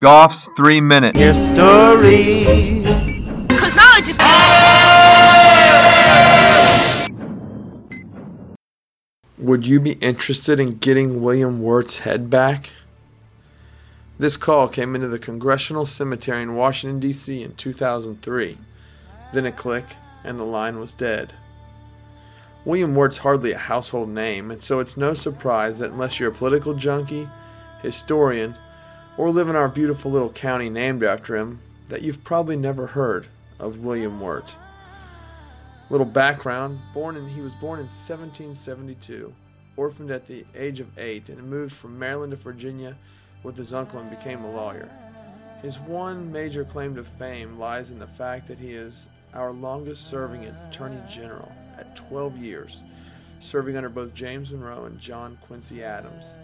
Goff's three minute history. Because knowledge is. Would you be interested in getting William Wirt's head back? This call came into the Congressional Cemetery in Washington, D.C. in 2003. Then a click, and the line was dead. William Wirt's hardly a household name, and so it's no surprise that unless you're a political junkie, historian, or live in our beautiful little county named after him, that you've probably never heard of William Wirt. Little background, born in, he was born in 1772, orphaned at the age of 8 and moved from Maryland to Virginia with his uncle and became a lawyer. His one major claim to fame lies in the fact that he is our longest serving Attorney General at 12 years, serving under both James Monroe and John Quincy Adams.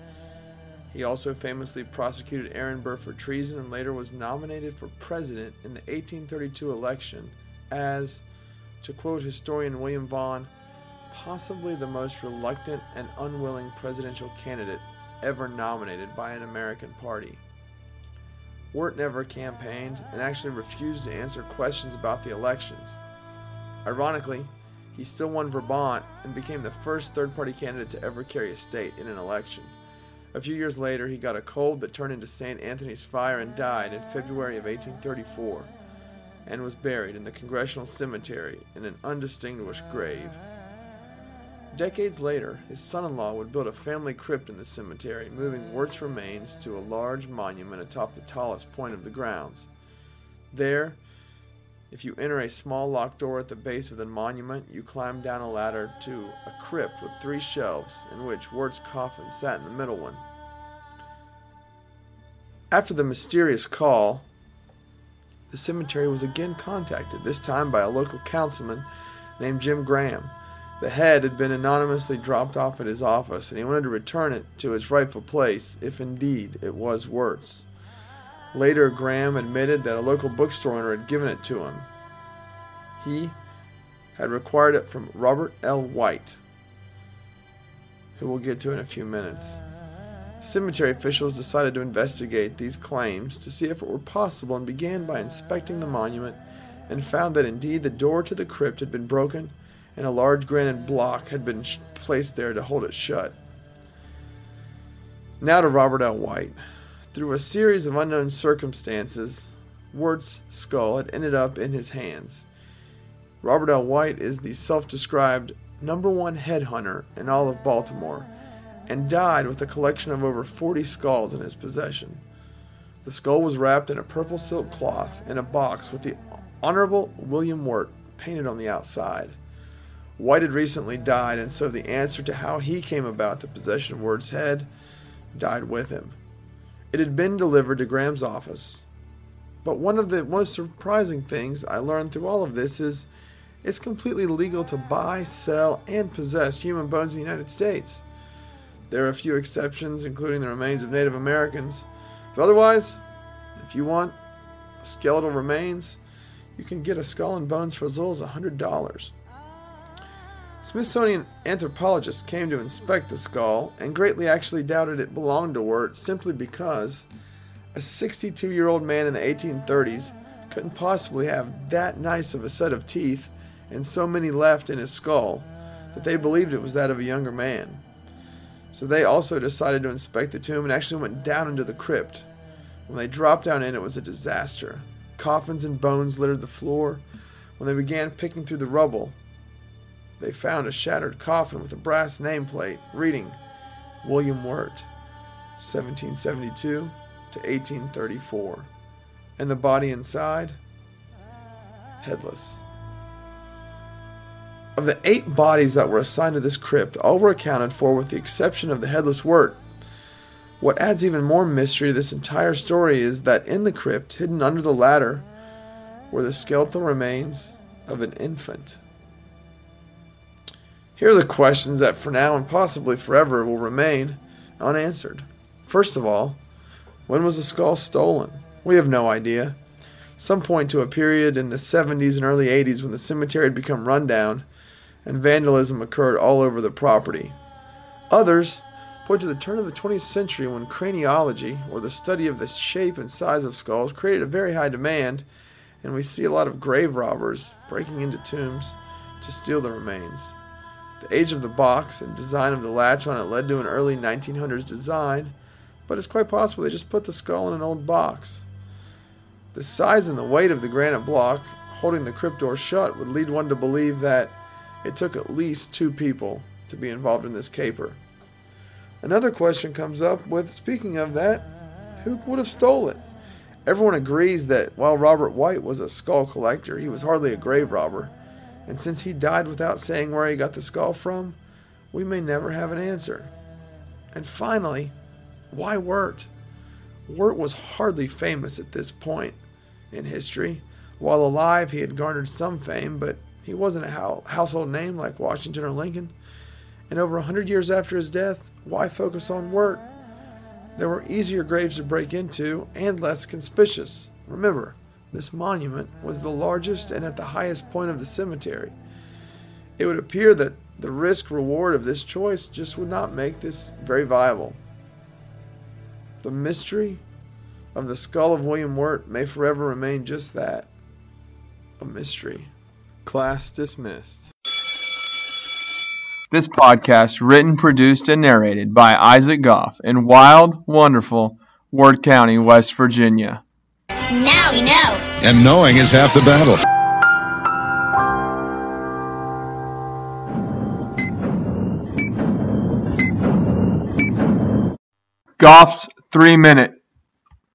He also famously prosecuted Aaron Burr for treason and later was nominated for president in the 1832 election as, to quote historian William Vaughn, possibly the most reluctant and unwilling presidential candidate ever nominated by an American party. Wirt never campaigned and actually refused to answer questions about the elections. Ironically, he still won Vermont and became the first third party candidate to ever carry a state in an election. A few years later, he got a cold that turned into St. Anthony's fire and died in February of 1834 and was buried in the Congressional Cemetery in an undistinguished grave. Decades later, his son in law would build a family crypt in the cemetery, moving Wirt's remains to a large monument atop the tallest point of the grounds. There, if you enter a small locked door at the base of the monument, you climb down a ladder to a crypt with three shelves, in which Wirt's coffin sat in the middle one. After the mysterious call, the cemetery was again contacted, this time by a local councilman named Jim Graham. The head had been anonymously dropped off at his office, and he wanted to return it to its rightful place if indeed it was Wirt's. Later, Graham admitted that a local bookstore owner had given it to him. He had required it from Robert L. White, who we'll get to in a few minutes. Cemetery officials decided to investigate these claims to see if it were possible and began by inspecting the monument and found that indeed the door to the crypt had been broken and a large granite block had been placed there to hold it shut. Now to Robert L. White. Through a series of unknown circumstances, Wirt's skull had ended up in his hands. Robert L. White is the self described number one headhunter in all of Baltimore and died with a collection of over 40 skulls in his possession. The skull was wrapped in a purple silk cloth in a box with the Honorable William Wirt painted on the outside. White had recently died, and so the answer to how he came about the possession of Wirt's head died with him. It had been delivered to Graham's office. But one of the most surprising things I learned through all of this is it's completely legal to buy, sell, and possess human bones in the United States. There are a few exceptions, including the remains of Native Americans. But otherwise, if you want skeletal remains, you can get a skull and bones for as little as $100. Smithsonian anthropologists came to inspect the skull and greatly actually doubted it belonged to Wirt simply because a 62 year old man in the 1830s couldn't possibly have that nice of a set of teeth and so many left in his skull that they believed it was that of a younger man. So they also decided to inspect the tomb and actually went down into the crypt. When they dropped down in, it was a disaster. Coffins and bones littered the floor. When they began picking through the rubble, they found a shattered coffin with a brass nameplate reading William Wirt, 1772 to 1834, and the body inside, headless. Of the eight bodies that were assigned to this crypt, all were accounted for with the exception of the headless Wirt. What adds even more mystery to this entire story is that in the crypt, hidden under the ladder, were the skeletal remains of an infant. Here are the questions that for now and possibly forever will remain unanswered. First of all, when was the skull stolen? We have no idea. Some point to a period in the 70s and early 80s when the cemetery had become rundown and vandalism occurred all over the property. Others point to the turn of the 20th century when craniology, or the study of the shape and size of skulls, created a very high demand, and we see a lot of grave robbers breaking into tombs to steal the remains. The age of the box and design of the latch on it led to an early 1900s design, but it's quite possible they just put the skull in an old box. The size and the weight of the granite block holding the crypt door shut would lead one to believe that it took at least two people to be involved in this caper. Another question comes up with speaking of that, who would have stole it? Everyone agrees that while Robert White was a skull collector, he was hardly a grave robber. And since he died without saying where he got the skull from, we may never have an answer. And finally, why Wirt? Wirt was hardly famous at this point in history. While alive, he had garnered some fame, but he wasn't a household name like Washington or Lincoln. And over a hundred years after his death, why focus on Wirt? There were easier graves to break into and less conspicuous. Remember, this monument was the largest and at the highest point of the cemetery. It would appear that the risk reward of this choice just would not make this very viable. The mystery of the skull of William Wirt may forever remain just that a mystery. Class dismissed. This podcast written, produced, and narrated by Isaac Goff in wild, wonderful Wirt County, West Virginia. Now we know. And knowing is half the battle. Goff's three minute